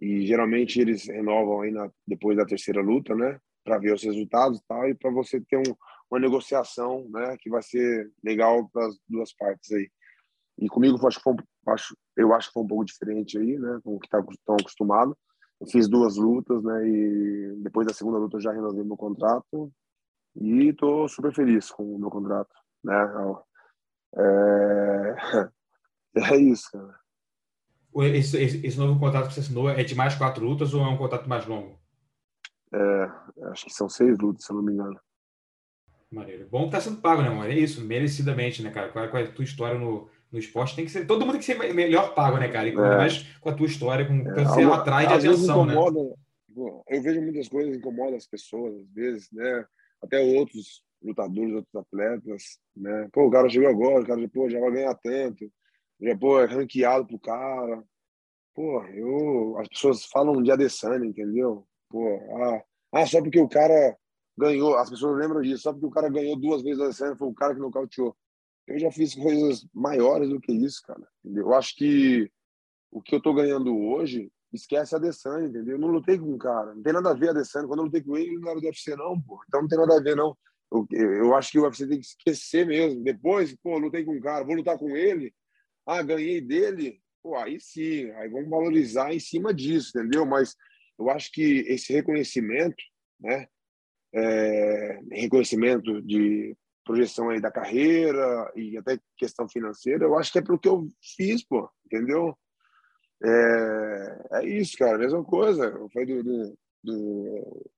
E geralmente eles renovam aí na, depois da terceira luta, né? Para ver os resultados e tal, e para você ter um, uma negociação, né? Que vai ser legal para as duas partes aí. E comigo, acho que foi, acho, eu acho que foi um pouco diferente aí, né? Com o que tá tão acostumado. Eu fiz duas lutas, né? E depois da segunda luta eu já renovei meu contrato e estou super feliz com o meu contrato, né? É, é isso, cara.
Esse, esse, novo contrato que você assinou é de mais quatro lutas ou é um contrato mais longo?
É, acho que são seis lutas, se eu não me engano.
Maneiro. Bom que tá sendo pago, né, mano? É isso, merecidamente, né, cara? Qual é, a tua história no, no esporte? Tem que ser. Todo mundo tem que ser melhor pago, né, cara? E é. mais com a tua história, com o que você é, atrai de atenção, né? incomoda, né?
Eu vejo muitas coisas que incomodam as pessoas, às vezes, né? Até outros lutadores, outros atletas, né? Pô, o cara chegou agora, o cara, pô, já vai ganhar tanto já, pô, é ranqueado pro cara. Pô, eu, as pessoas falam de Adesanya, entendeu? Pô, ah, ah, só porque o cara ganhou, as pessoas lembram disso, só porque o cara ganhou duas vezes a Adesanya, foi o cara que nocauteou. Eu já fiz coisas maiores do que isso, cara. Entendeu? Eu acho que o que eu tô ganhando hoje esquece a Adesanya, entendeu? Eu não lutei com o cara. Não tem nada a ver a Adesanya. Quando eu lutei com ele, ele não era do UFC, não, pô. Então não tem nada a ver, não. Eu, eu acho que o UFC tem que esquecer mesmo. Depois, pô, lutei com um cara, vou lutar com ele. Ah, ganhei dele. Pô, aí sim, aí vamos valorizar em cima disso, entendeu? Mas eu acho que esse reconhecimento, né? É, reconhecimento de projeção aí da carreira e até questão financeira, eu acho que é pelo que eu fiz, pô, entendeu? É, é isso, cara, mesma coisa. Foi do, do, do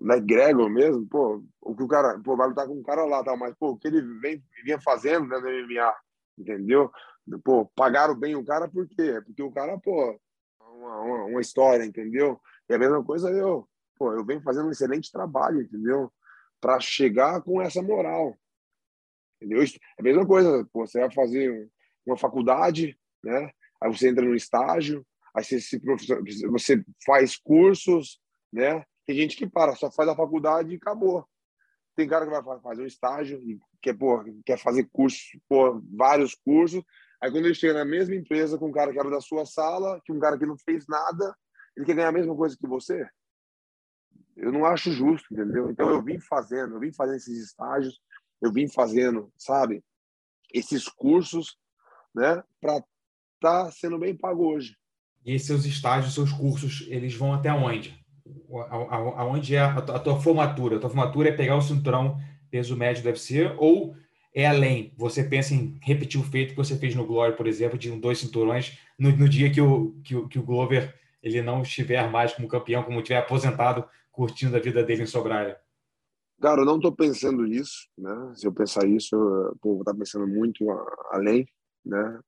McGregor mesmo, pô, o que o cara, pô, vai lutar com um cara lá, tá, mas, pô, o que ele vem, vinha fazendo né, no MMA, entendeu? Pô, pagaram bem o cara por quê? Porque o cara, pô, uma, uma, uma história, entendeu? E a mesma coisa eu, pô, eu venho fazendo um excelente trabalho, entendeu? Para chegar com essa moral, entendeu? É a mesma coisa, pô, você vai fazer uma faculdade, né? Aí você entra no estágio, aí você, se você faz cursos, né? Tem gente que para, só faz a faculdade e acabou. Tem cara que vai fazer um estágio e quer, pô, quer fazer curso, pô, vários cursos. Aí quando ele chega na mesma empresa com um cara que era da sua sala, que um cara que não fez nada, ele quer ganhar a mesma coisa que você. Eu não acho justo, entendeu? Então eu vim fazendo, eu vim fazendo esses estágios, eu vim fazendo, sabe, esses cursos, né, para estar tá sendo bem pago hoje.
E esses seus estágios, seus cursos, eles vão até onde? Aonde é a, tua formatura? A tua formatura é pegar o cinturão peso médio do UFC ou é além? Você pensa em repetir o feito que você fez no Glory, por exemplo, de dois cinturões no, no dia que o, que o, que, o, Glover ele não estiver mais como campeão, como estiver aposentado, curtindo a vida dele em Sobralha?
Cara, eu não estou pensando nisso, né? Se eu pensar isso, eu pô, vou estar tá pensando muito além, né?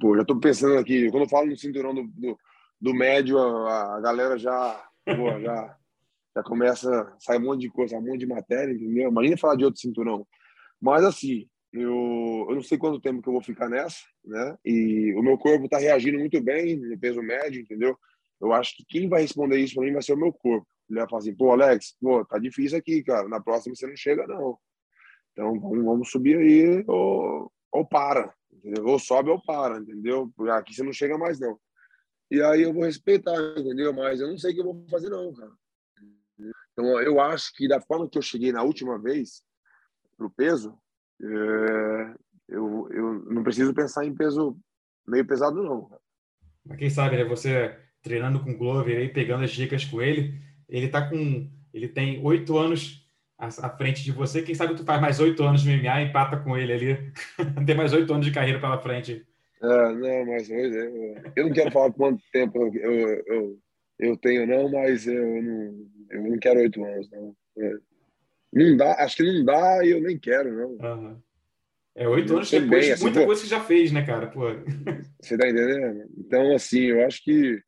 Pô, já estou pensando aqui, quando eu falo no cinturão do, do, do médio, a, a galera já Pô, já, já começa, sai um monte de coisa, um monte de matéria, entendeu? Imagina falar de outro cinturão. Mas assim, eu, eu não sei quanto tempo que eu vou ficar nessa, né? E o meu corpo está reagindo muito bem no peso médio, entendeu? Eu acho que quem vai responder isso para mim vai ser o meu corpo. Ele vai falar assim, pô, Alex, pô, tá difícil aqui, cara. Na próxima você não chega, não. Então vamos, vamos subir aí ou, ou para, entendeu? Ou sobe ou para, entendeu? Aqui você não chega mais, não. E aí eu vou respeitar, entendeu? Mas eu não sei o que eu vou fazer, não, cara. Então, eu acho que da forma que eu cheguei na última vez pro peso, é, eu, eu não preciso pensar em peso meio pesado, não.
Mas quem sabe, né? Você treinando com o Glover aí, pegando as dicas com ele, ele tá com. Ele tem oito anos à, frente de você. Quem sabe tu faz mais oito anos de MMA empata com ele ali. tem mais oito anos de carreira pela frente.
É, não, mas é, eu não quero falar quanto tempo eu, eu, eu tenho, não, mas eu não, eu não quero oito anos, não. É. Não dá, acho que não dá e eu nem quero, não.
Uhum. É, oito anos depois bem, assim, muita coisa que já fez, né, cara? Pô.
Você tá entendendo? Então, assim, eu acho que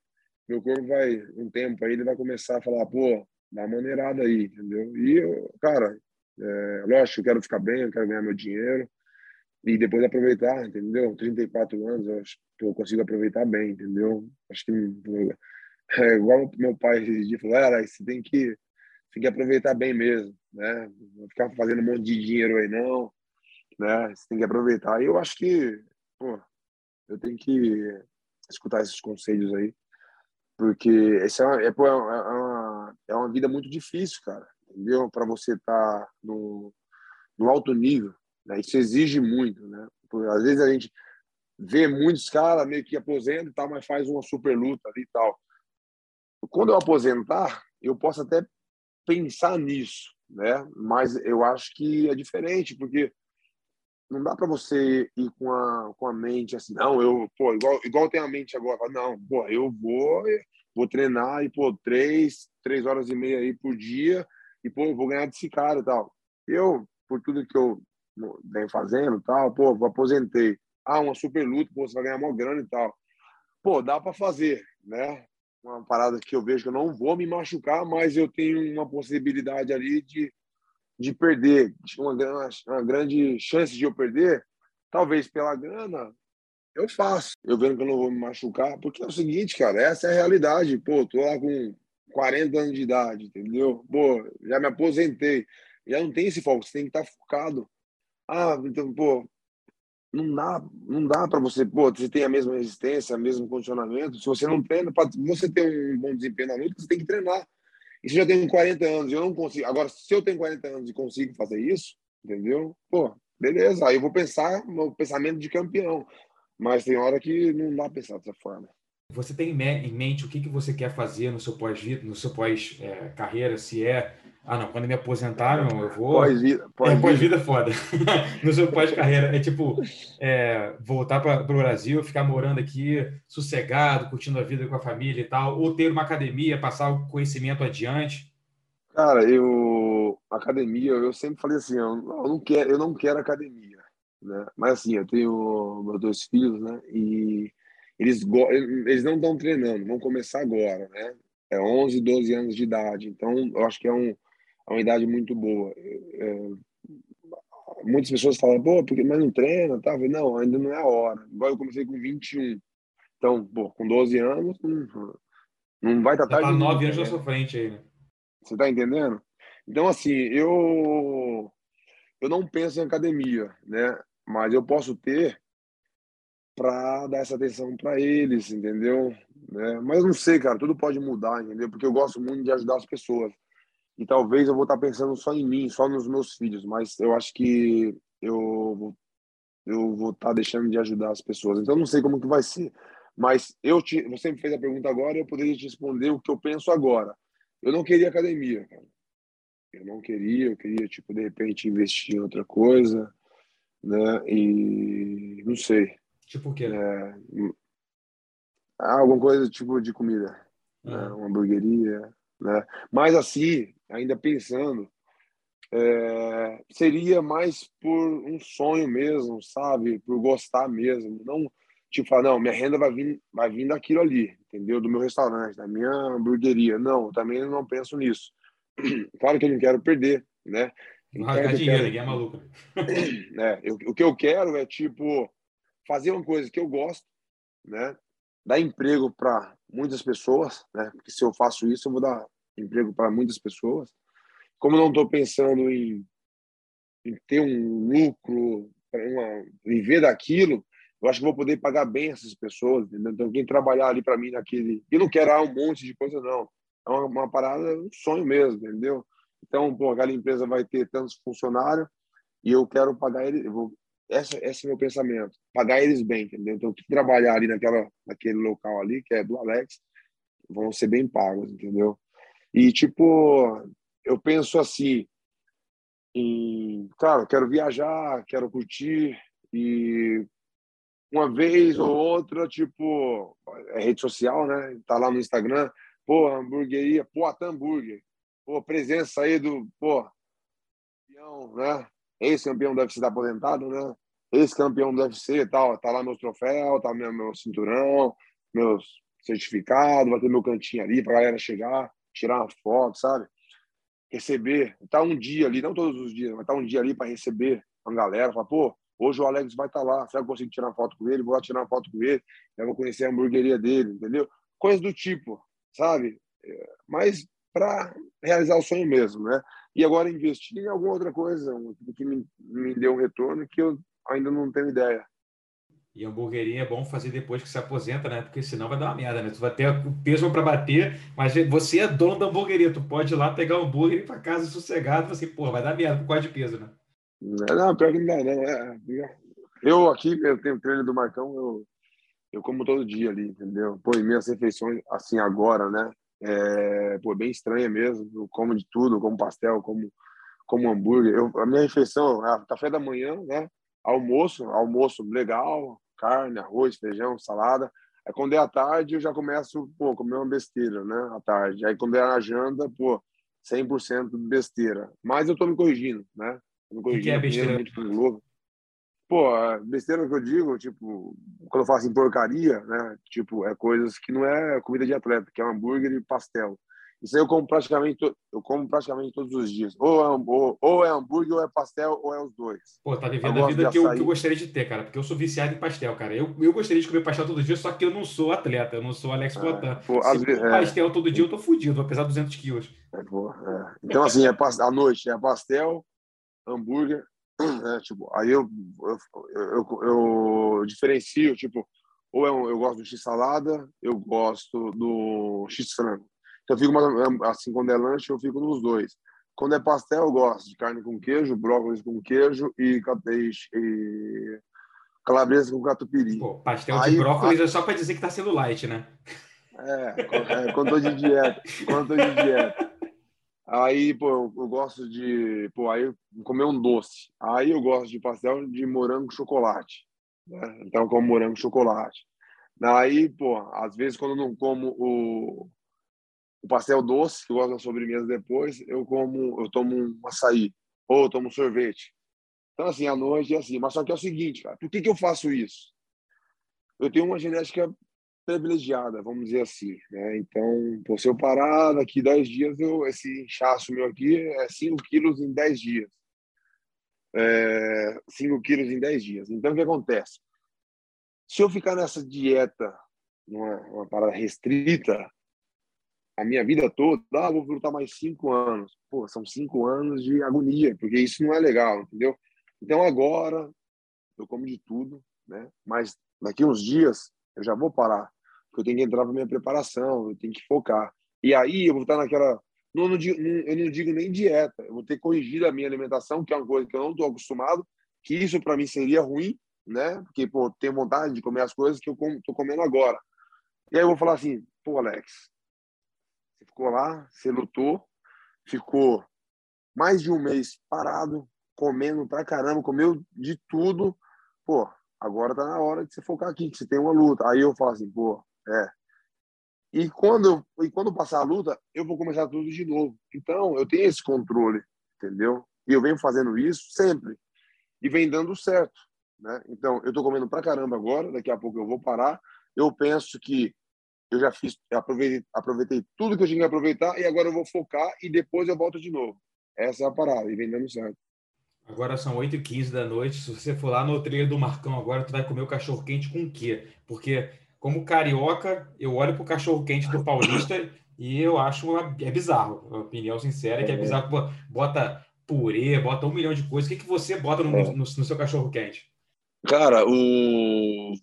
meu corpo vai, um tempo aí, ele vai começar a falar, pô, dá uma maneirada aí, entendeu? E, eu, cara, é, lógico, eu quero ficar bem, eu quero ganhar meu dinheiro, e depois aproveitar, entendeu? 34 anos, eu acho que eu consigo aproveitar bem, entendeu? Acho que é igual meu pai disse, falou, era, você tem que, tem que aproveitar bem mesmo, né? Não ficar fazendo um monte de dinheiro aí, não, né? Você tem que aproveitar. E eu acho que, pô, eu tenho que escutar esses conselhos aí, porque essa é uma, é, é, uma, é uma vida muito difícil, cara, entendeu? Para você estar tá no, no alto nível, né? Isso exige muito, né? Às vezes a gente vê muitos caras meio que aposentam e tal, mas faz uma super luta ali e tal. Quando eu aposentar, eu posso até pensar nisso, né? Mas eu acho que é diferente, porque não dá para você ir com a, com a mente assim, não, eu, pô, igual, igual tem a mente agora, não, pô, eu vou, vou treinar e, pô, três, três horas e meia aí por dia e, pô, vou ganhar desse cara e tal. Eu, por tudo que eu vem fazendo tal, pô, aposentei. Ah, uma super luta, pô, você vai ganhar mó grana e tal. Pô, dá para fazer, né? Uma parada que eu vejo que eu não vou me machucar, mas eu tenho uma possibilidade ali de, de perder, uma, uma grande chance de eu perder, talvez pela grana, eu faço. Eu vendo que eu não vou me machucar, porque é o seguinte, cara, essa é a realidade. Pô, tô lá com 40 anos de idade, entendeu? Pô, já me aposentei. Já não tem esse foco, você tem que estar focado. Ah, então, pô, não dá, não dá para você, pô, você tem a mesma resistência, o mesmo condicionamento. Se você não treina, para você ter um bom desempenho na luta, você tem que treinar. E se eu já tenho 40 anos eu não consigo. Agora, se eu tenho 40 anos e consigo fazer isso, entendeu? Pô, beleza. Aí eu vou pensar no pensamento de campeão. Mas tem hora que não dá pra pensar dessa forma.
Você tem em mente o que, que você quer fazer no seu pós-vida, no seu pós-carreira? É, se é, ah, não, quando me aposentaram, eu vou.
Pós-vida.
Pós é, pós-vida foda. no seu pós-carreira. É tipo, é, voltar para o Brasil, ficar morando aqui, sossegado, curtindo a vida com a família e tal, ou ter uma academia, passar o conhecimento adiante?
Cara, eu. Academia, eu sempre falei assim, eu não quero, eu não quero academia. Né? Mas assim, eu tenho meus dois filhos, né? E eles, eles não estão treinando, vão começar agora, né? É 11, 12 anos de idade. Então, eu acho que é, um, é uma idade muito boa. É, muitas pessoas falam, pô, porque mas não treina, tá? Falei, não, ainda não é a hora. Igual eu comecei com 21. Então, pô, com 12 anos, não, não vai estar tá tarde.
Tá 9 anos na sua frente aí, né?
Você tá entendendo? Então, assim, eu eu não penso em academia, né? Mas eu posso ter para dar essa atenção para eles, entendeu? Né? Mas não sei, cara, tudo pode mudar, entendeu? Porque eu gosto muito de ajudar as pessoas. E talvez eu vou estar pensando só em mim, só nos meus filhos, mas eu acho que eu eu vou estar deixando de ajudar as pessoas. Então não sei como que vai ser. Mas eu te, você me fez a pergunta agora, eu poderia te responder o que eu penso agora. Eu não queria academia, cara. Eu não queria, eu queria tipo de repente investir em outra coisa, né? E não sei.
Tipo o quê? É,
alguma coisa tipo de comida, uhum. né? uma hamburgueria, né? Mas assim, ainda pensando, é, seria mais por um sonho mesmo, sabe? Por gostar mesmo, não tipo falar, não, minha renda vai vir, vai vir daquilo ali, entendeu? Do meu restaurante, da minha hamburgueria. Não, também não penso nisso. Claro que eu não quero perder, né?
Rasgar dinheiro, ninguém é maluco.
É, eu, o que eu quero é, tipo, fazer uma coisa que eu gosto, né? Dar emprego para muitas pessoas, né? Porque se eu faço isso, eu vou dar emprego para muitas pessoas. Como não estou pensando em, em, ter um lucro, uma, viver daquilo, eu acho que vou poder pagar bem essas pessoas, entendeu? Então, quem trabalhar ali para mim naquele. E não quero um monte de coisa, não. É uma, uma parada, um sonho mesmo, entendeu? Então, pô, aquela empresa vai ter tantos funcionários e eu quero pagar ele, eu vou essa, esse é o meu pensamento. Pagar eles bem, entendeu? Então, que trabalhar ali naquela, naquele local ali, que é do Alex, vão ser bem pagos, entendeu? E, tipo, eu penso assim, em, quero viajar, quero curtir, e uma vez ou outra, tipo, é rede social, né? Tá lá no Instagram, pô, hamburgueria, pô, hambúrguer, pô, presença aí do, pô, né? ex-campeão do UFC aposentado, né? Ex-campeão do UFC, tal, tá lá meu troféu, tá meu, meu cinturão, meus certificados, vai ter meu cantinho ali pra galera chegar, tirar uma foto, sabe? Receber, tá um dia ali, não todos os dias, mas tá um dia ali para receber a galera, falar, pô, hoje o Alex vai estar tá lá, será que eu consigo tirar uma foto com ele? Vou lá tirar uma foto com ele, eu vou conhecer a hamburgueria dele, entendeu? Coisas do tipo, sabe? É, mas para realizar o sonho mesmo, né? E agora investir em alguma outra coisa que me, me dê um retorno que eu ainda não tenho ideia.
E hamburgueria é bom fazer depois que se aposenta, né? Porque senão vai dar uma merda, né? Tu vai ter o peso para bater, mas você é dono da hamburgueria. Tu pode ir lá pegar o hambúrguer e ir para casa sossegado. Assim, pô, vai dar merda por causa de peso, né?
Não, pior que não dá, não. É, é, eu aqui, eu tenho treino do Marcão, eu, eu como todo dia ali, entendeu? Pô, e minhas refeições, assim, agora, né? é, pô, bem estranha mesmo. Eu como de tudo, como pastel, como, como hambúrguer. Eu, a minha refeição é café da manhã, né? Almoço, almoço legal, carne, arroz, feijão, salada. Aí quando é à tarde, eu já começo, pô, comer uma besteira, né? À tarde. Aí quando é na janta, pô, 100% besteira. Mas eu tô me corrigindo, né?
me corrigindo. O que é besteira?
Pô, a besteira que eu digo, tipo, quando eu falo assim, porcaria, né? Tipo, é coisas que não é comida de atleta, que é hambúrguer e pastel. Isso aí eu como praticamente, eu como praticamente todos os dias. Ou é, ou, ou é hambúrguer, ou é pastel, ou é os dois.
Pô, tá vivendo a vida que eu, que eu, gostaria de ter, cara. Porque eu sou viciado em pastel, cara. Eu, eu gostaria de comer pastel todo dia, só que eu não sou atleta, eu não sou Alex é. Se vezes, é. pastel todo dia, eu tô fudido, apesar de 200 quilos.
É, pô, é. Então, assim, é à noite é pastel, hambúrguer, né? Tipo, aí eu, eu, eu, eu, diferencio, tipo, ou eu, eu gosto do x-salada, eu gosto do x-frango. Eu fico mais, assim, quando é lanche, eu fico nos dois. Quando é pastel, eu gosto de carne com queijo, brócolis com queijo e, e, e calabresa com catupiry.
Pô, pastel Aí, de brócolis a... é só para dizer que tá sendo light, né?
É, é quando tô de dieta. Quando tô de dieta. Aí, pô, eu, eu, gosto de, pô, aí comer um doce. Aí eu gosto de pastel de morango chocolate. Né? Então eu como morango chocolate. Aí, pô, às vezes quando eu não como o, o pastel doce, que eu gosto da sobremesa depois, eu como, eu tomo um açaí ou eu tomo um sorvete. Então, assim, à noite é assim. Mas só que é o seguinte, cara, por que, que eu faço isso? Eu tenho uma genética privilegiada, vamos dizer assim. Né? Então, pô, se eu parar daqui 10 dias, eu, esse inchaço meu aqui é 5 quilos em 10 dias. É, 5 quilos em 10 dias. Então, o que acontece? Se eu ficar nessa dieta, numa uma parada restrita, a minha vida toda, ah, vou lutar mais 5 anos. Pô, são 5 anos de agonia, porque isso não é legal, entendeu? Então, agora, eu como de tudo, né? Mas daqui uns dias, eu já vou parar eu tenho que entrar para minha preparação, eu tenho que focar. E aí eu vou estar naquela. Não, não, eu não digo nem dieta, eu vou ter que corrigir a minha alimentação, que é uma coisa que eu não estou acostumado, que isso para mim seria ruim, né? Porque, pô, tenho vontade de comer as coisas que eu estou comendo agora. E aí eu vou falar assim, pô, Alex, você ficou lá, você lutou, ficou mais de um mês parado, comendo pra caramba, comeu de tudo, pô, agora tá na hora de você focar aqui, que você tem uma luta. Aí eu falo assim, pô, é. E quando, e quando passar a luta, eu vou começar tudo de novo. Então, eu tenho esse controle, entendeu? E eu venho fazendo isso sempre. E vem dando certo, né? Então, eu tô comendo pra caramba agora, daqui a pouco eu vou parar. Eu penso que eu já fiz, aproveitei, aproveitei tudo que eu tinha que aproveitar e agora eu vou focar e depois eu volto de novo. Essa é a parada e vem dando certo.
Agora são 8h15 da noite. Se você for lá no trilho do Marcão agora, tu vai comer o cachorro quente com o quê? Porque como carioca, eu olho para o cachorro quente do Paulista e eu acho uma, é bizarro. A opinião sincera é que é, é. bizarro. Bota purê, bota um milhão de coisas. O que, que você bota no, é. no, no seu cachorro quente?
Cara, o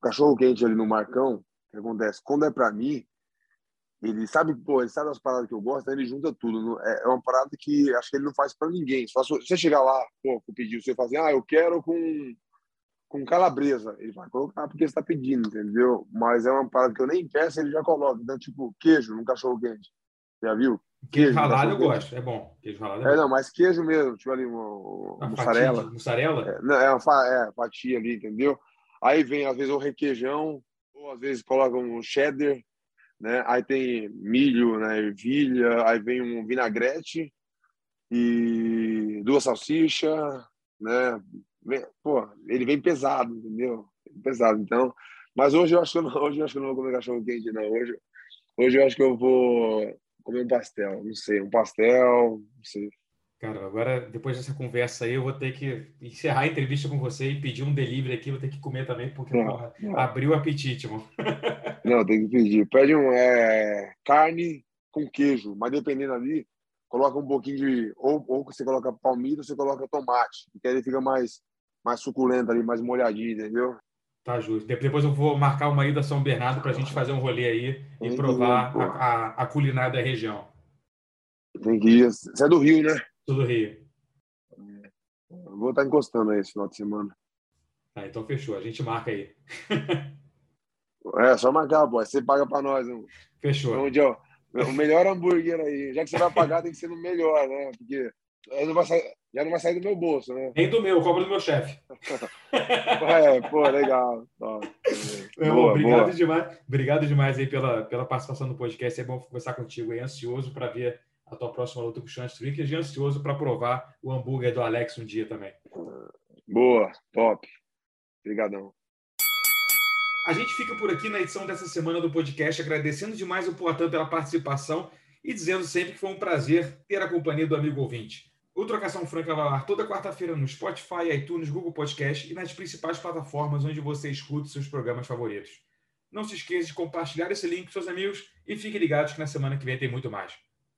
cachorro quente ali no Marcão, que acontece? Quando é para mim, ele sabe, pô, ele sabe as paradas que eu gosto, ele junta tudo. É, é uma parada que acho que ele não faz para ninguém. Só se você chegar lá, pô, pedir, você fazer, ah, eu quero com com calabresa. Ele vai colocar porque está pedindo, entendeu? Mas é uma parada que eu nem peço, ele já coloca. Então, tipo, queijo no cachorro quente. Já viu?
Queijo, queijo ralado eu gosto, é bom. Queijo ralado
é, é não, mas queijo mesmo, tipo ali, uma, mussarela.
Fatia, mussarela?
É, não, é uma é, fatia ali, entendeu? Aí vem, às vezes, o requeijão, às vezes coloca um cheddar, né? Aí tem milho, né? Ervilha, aí vem um vinagrete e duas salsichas, né? pô, ele vem pesado, entendeu? Pesado, então. Mas hoje eu acho que eu não, hoje eu acho que não vou comer cachorro quente, não. Hoje, hoje eu acho que eu vou comer um pastel, não sei, um pastel, não sei.
Cara, agora, depois dessa conversa aí, eu vou ter que encerrar a entrevista com você e pedir um delivery aqui, vou ter que comer também, porque não, porra, não. abriu o apetite, mano.
Não, tem que pedir. Pede um é, carne com queijo, mas dependendo ali, coloca um pouquinho de. Ou, ou você coloca palmito, ou você coloca tomate, porque aí ele fica mais mais suculenta ali, mais molhadinha, entendeu?
Tá justo. Depois eu vou marcar uma ida a São Bernardo para a gente fazer um rolê aí e provar a, a, a, culinária da região.
Tem que ir. Você é do Rio, né?
Sou do Rio.
Vou estar encostando aí esse final de semana.
Tá, então fechou. A gente marca aí.
é, só marcar, pô. Você paga para nós. Hein?
Fechou.
Onde, ó, o melhor hambúrguer aí. Já que você vai pagar, tem que ser no melhor, né? Porque não vai sair, já não vai sair do meu bolso, né?
Nem do meu, cobra do meu chefe.
é, pô, legal.
boa, obrigado boa. demais. Obrigado demais aí pela, pela participação no podcast. É bom conversar contigo aí, ansioso para ver a tua próxima luta com o Sean Strickland e ansioso para provar o hambúrguer do Alex um dia também.
Boa, top. Obrigadão.
A gente fica por aqui na edição dessa semana do podcast, agradecendo demais o Poitin pela participação e dizendo sempre que foi um prazer ter a companhia do amigo ouvinte. O Trocação Franca vai ar toda quarta-feira no Spotify, iTunes, Google Podcast e nas principais plataformas onde você escuta seus programas favoritos. Não se esqueça de compartilhar esse link com seus amigos e fiquem ligados que na semana que vem tem muito mais.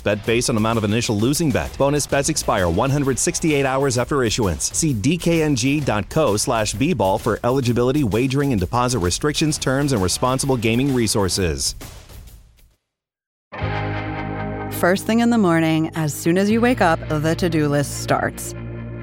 bet based on amount of initial losing bet. Bonus bets expire 168 hours after issuance. See dkng.co slash bball for eligibility, wagering, and deposit restrictions, terms, and responsible gaming resources.
First thing in the morning, as soon as you wake up, the to do list starts.